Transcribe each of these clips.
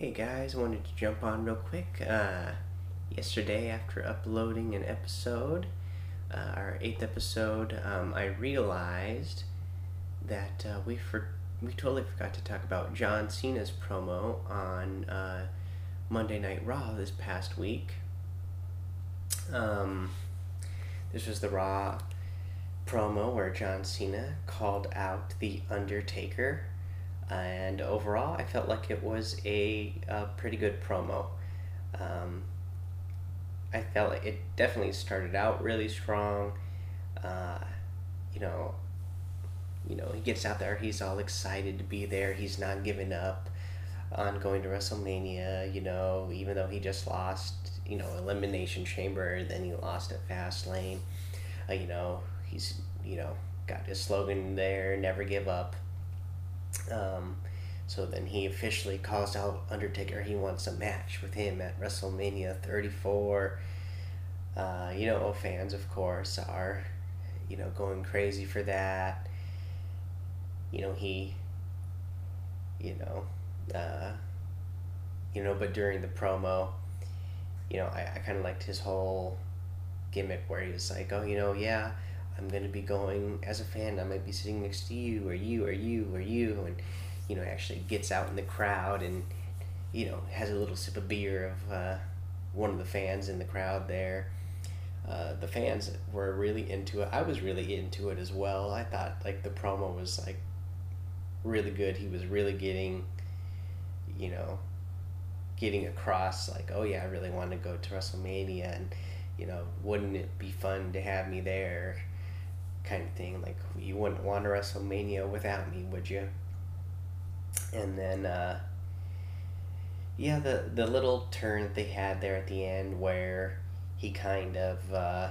Hey guys, I wanted to jump on real quick. Uh, yesterday, after uploading an episode, uh, our eighth episode, um, I realized that uh, we for we totally forgot to talk about John Cena's promo on uh, Monday Night Raw this past week. Um, this was the Raw promo where John Cena called out The Undertaker and overall, I felt like it was a, a pretty good promo. Um, I felt it definitely started out really strong. Uh, you know, you know, he gets out there, he's all excited to be there. He's not giving up on going to WrestleMania. You know, even though he just lost, you know, Elimination Chamber, then he lost at Fastlane. Uh, you know, he's you know got his slogan there, never give up. Um, so then he officially calls out Undertaker. He wants a match with him at WrestleMania 34. Uh, you know, fans, of course, are, you know, going crazy for that. You know, he, you know, uh, you know, but during the promo, you know, I, I kind of liked his whole gimmick where he was like, oh, you know, yeah, I'm going to be going as a fan. I might be sitting next to you or you or you or you. And, you know, actually gets out in the crowd and, you know, has a little sip of beer of uh, one of the fans in the crowd there. Uh, the fans were really into it. I was really into it as well. I thought like the promo was like really good. He was really getting, you know, getting across like, oh yeah, I really want to go to WrestleMania and, you know, wouldn't it be fun to have me there? Kind of thing. Like you wouldn't want a WrestleMania without me, would you? and then uh, yeah, the the little turn that they had there at the end where he kind of uh,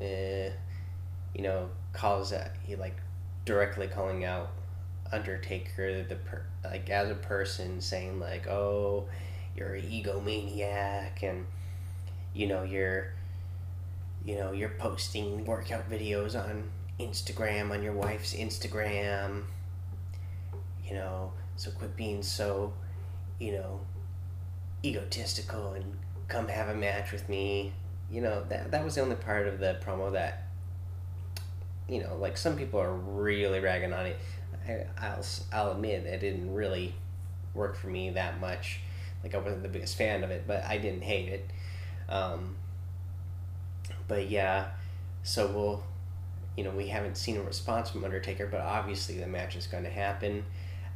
eh, you know calls that he like directly calling out Undertaker the per, like as a person saying like oh you're an egomaniac and you know you're you know you're posting workout videos on Instagram on your wife's Instagram you know, so quit being so, you know, egotistical and come have a match with me. You know, that that was the only part of the promo that you know, like some people are really ragging on it. I, I'll I'll admit it didn't really work for me that much. Like I wasn't the biggest fan of it, but I didn't hate it. Um, but yeah, so we'll, you know, we haven't seen a response from Undertaker, but obviously the match is going to happen.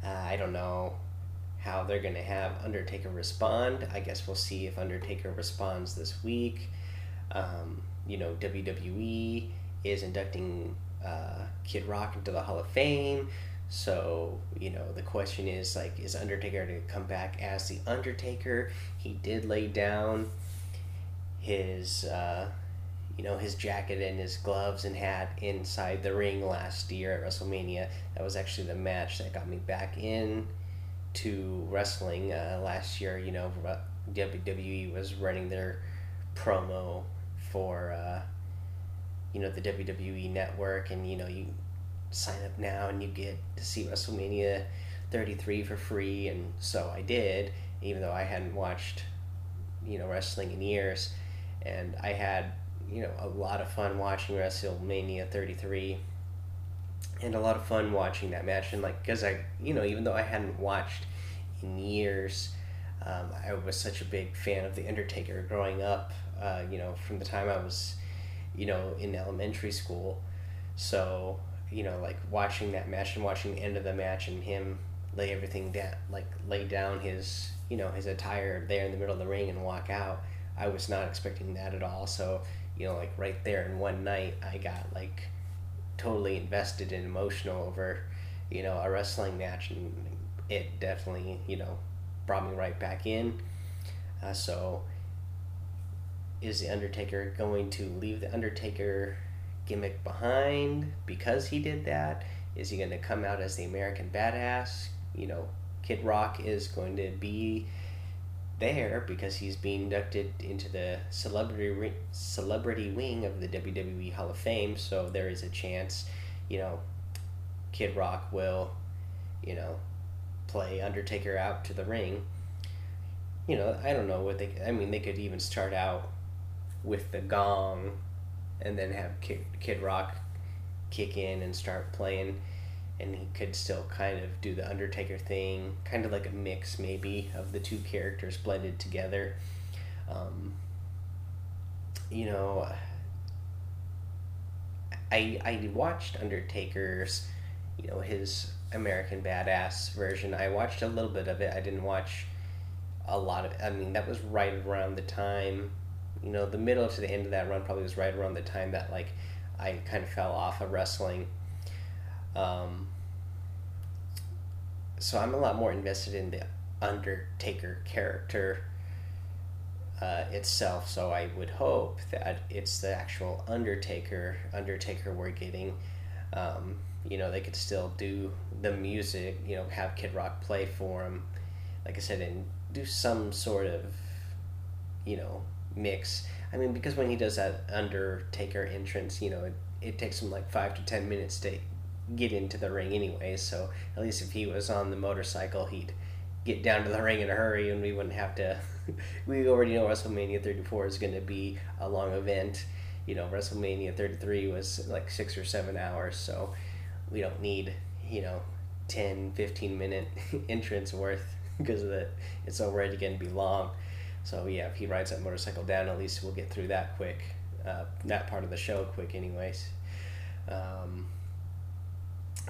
Uh, I don't know how they're going to have Undertaker respond. I guess we'll see if Undertaker responds this week. Um, you know, WWE is inducting uh, Kid Rock into the Hall of Fame. So, you know, the question is like, is Undertaker going to come back as the Undertaker? He did lay down his, uh, you know, his jacket and his gloves and hat inside the ring last year at WrestleMania. That was actually the match that got me back in to wrestling uh, last year. You know, WWE was running their promo for, uh, you know, the WWE network, and you know, you sign up now and you get to see WrestleMania 33 for free, and so I did, even though I hadn't watched, you know, wrestling in years, and I had you know a lot of fun watching WrestleMania 33 and a lot of fun watching that match. And like because I you know even though I hadn't watched in years um, I was such a big fan of the Undertaker growing up uh, you know from the time I was you know in elementary school. So you know like watching that match and watching the end of the match and him lay everything down like lay down his you know his attire there in the middle of the ring and walk out I was not expecting that at all. So you know, like right there in one night, I got like totally invested and emotional over, you know, a wrestling match, and it definitely, you know, brought me right back in. Uh, so, is the Undertaker going to leave the Undertaker gimmick behind because he did that? Is he going to come out as the American Badass? You know, Kid Rock is going to be there because he's being inducted into the celebrity celebrity wing of the WWE Hall of Fame. So there is a chance, you know, Kid Rock will, you know, play Undertaker out to the ring. you know, I don't know what they. I mean, they could even start out with the gong, and then have Kid, Kid Rock kick in and start playing, and he could still kind of do the Undertaker thing, kind of like a mix maybe of the two characters blended together. Um, you know, I I watched Undertaker's, you know, his American Badass version. I watched a little bit of it. I didn't watch a lot of. I mean, that was right around the time, you know, the middle to the end of that run probably was right around the time that like I kind of fell off of wrestling. Um, so I'm a lot more invested in the Undertaker character uh, itself. So I would hope that it's the actual Undertaker Undertaker we're getting. Um, you know, they could still do the music. You know, have Kid Rock play for him, like I said, and do some sort of, you know, mix. I mean, because when he does that Undertaker entrance, you know, it, it takes him like five to ten minutes to get into the ring anyway. So at least if he was on the motorcycle, he'd get down to the ring in a hurry, and we wouldn't have to. we already know WrestleMania 34 is going to be a long event. You know, WrestleMania 33 was like six or seven hours, so we don't need you know 10, 15 minute entrance worth because of the it's already going to be long. So yeah, if he rides that motorcycle down, at least we'll get through that quick. Uh, that part of the show quick, anyways. Um,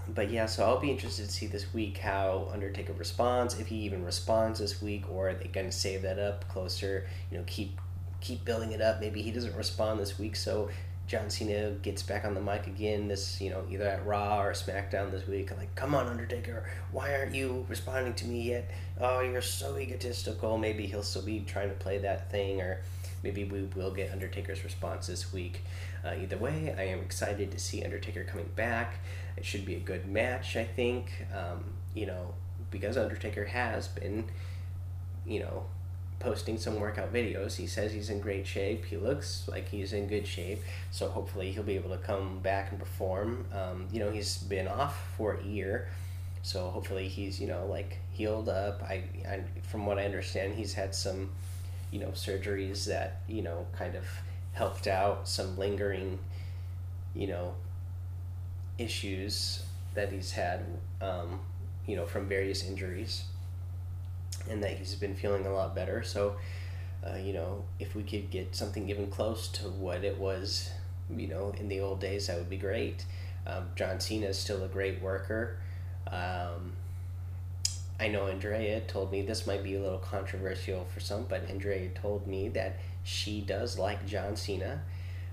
but yeah, so I'll be interested to see this week how Undertaker responds, if he even responds this week, or are they going to save that up closer? You know, keep keep building it up. Maybe he doesn't respond this week, so John Cena gets back on the mic again. This, you know, either at Raw or SmackDown this week. Like, come on, Undertaker, why aren't you responding to me yet? Oh, you're so egotistical. Maybe he'll still be trying to play that thing, or maybe we will get Undertaker's response this week. Uh, either way, I am excited to see Undertaker coming back. It should be a good match, I think. Um, you know, because Undertaker has been, you know, posting some workout videos. He says he's in great shape. He looks like he's in good shape. So hopefully he'll be able to come back and perform. Um, you know, he's been off for a year. So hopefully he's, you know, like healed up. I, I from what I understand, he's had some, you know, surgeries that, you know, kind of helped out some lingering, you know, issues that he's had, um, you know, from various injuries, and that he's been feeling a lot better. So, uh, you know, if we could get something even close to what it was, you know, in the old days, that would be great. Um, John Cena is still a great worker. Um, I know Andrea told me this might be a little controversial for some, but Andrea told me that she does like John Cena.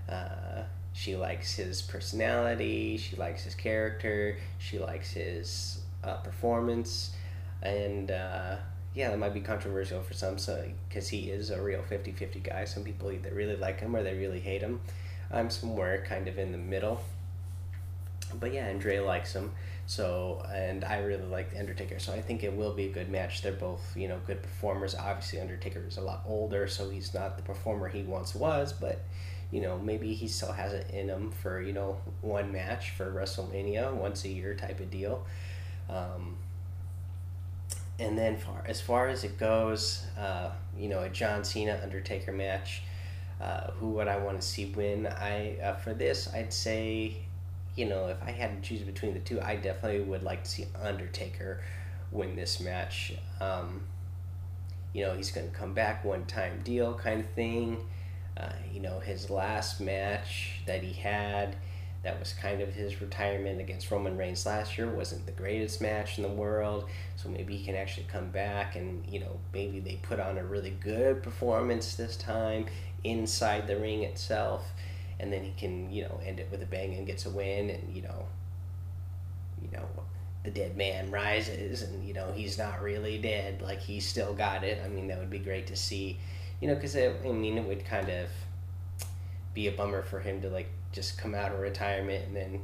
Uh, she likes his personality. She likes his character. She likes his uh, performance, and uh, yeah, that might be controversial for some, so because he is a real 50-50 guy. Some people either really like him or they really hate him. I'm somewhere kind of in the middle. But yeah, Andrea likes him. So, and I really like the Undertaker, so I think it will be a good match. They're both, you know, good performers. Obviously, Undertaker is a lot older, so he's not the performer he once was, but you know, maybe he still has it in him for you know one match for WrestleMania, once a year type of deal. Um, and then far as far as it goes, uh, you know, a John Cena Undertaker match. Uh, who would I want to see win? I uh, for this, I'd say you know, if I had to choose between the two, I definitely would like to see Undertaker win this match. Um, you know, he's going to come back one time deal kind of thing. Uh, you know, his last match that he had, that was kind of his retirement against Roman Reigns last year, wasn't the greatest match in the world. So maybe he can actually come back and, you know, maybe they put on a really good performance this time inside the ring itself and then he can you know end it with a bang and gets a win and you know you know the dead man rises and you know he's not really dead. Like he's still got it. I mean that would be great to see you know because i mean it would kind of be a bummer for him to like just come out of retirement and then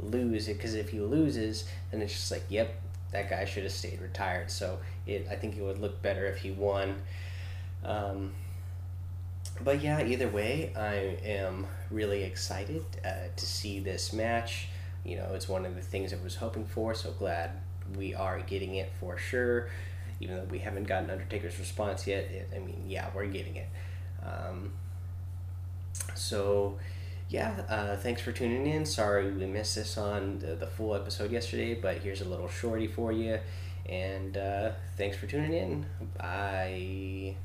lose it. Because if he loses then it's just like yep that guy should have stayed retired. So it i think it would look better if he won. Um, but yeah, either way, I am really excited uh, to see this match. You know, it's one of the things I was hoping for, so glad we are getting it for sure. even though we haven't gotten Undertaker's response yet. It, I mean, yeah, we're getting it. Um, so, yeah, uh, thanks for tuning in. Sorry we missed this on the, the full episode yesterday, but here's a little shorty for you. And uh, thanks for tuning in. Bye.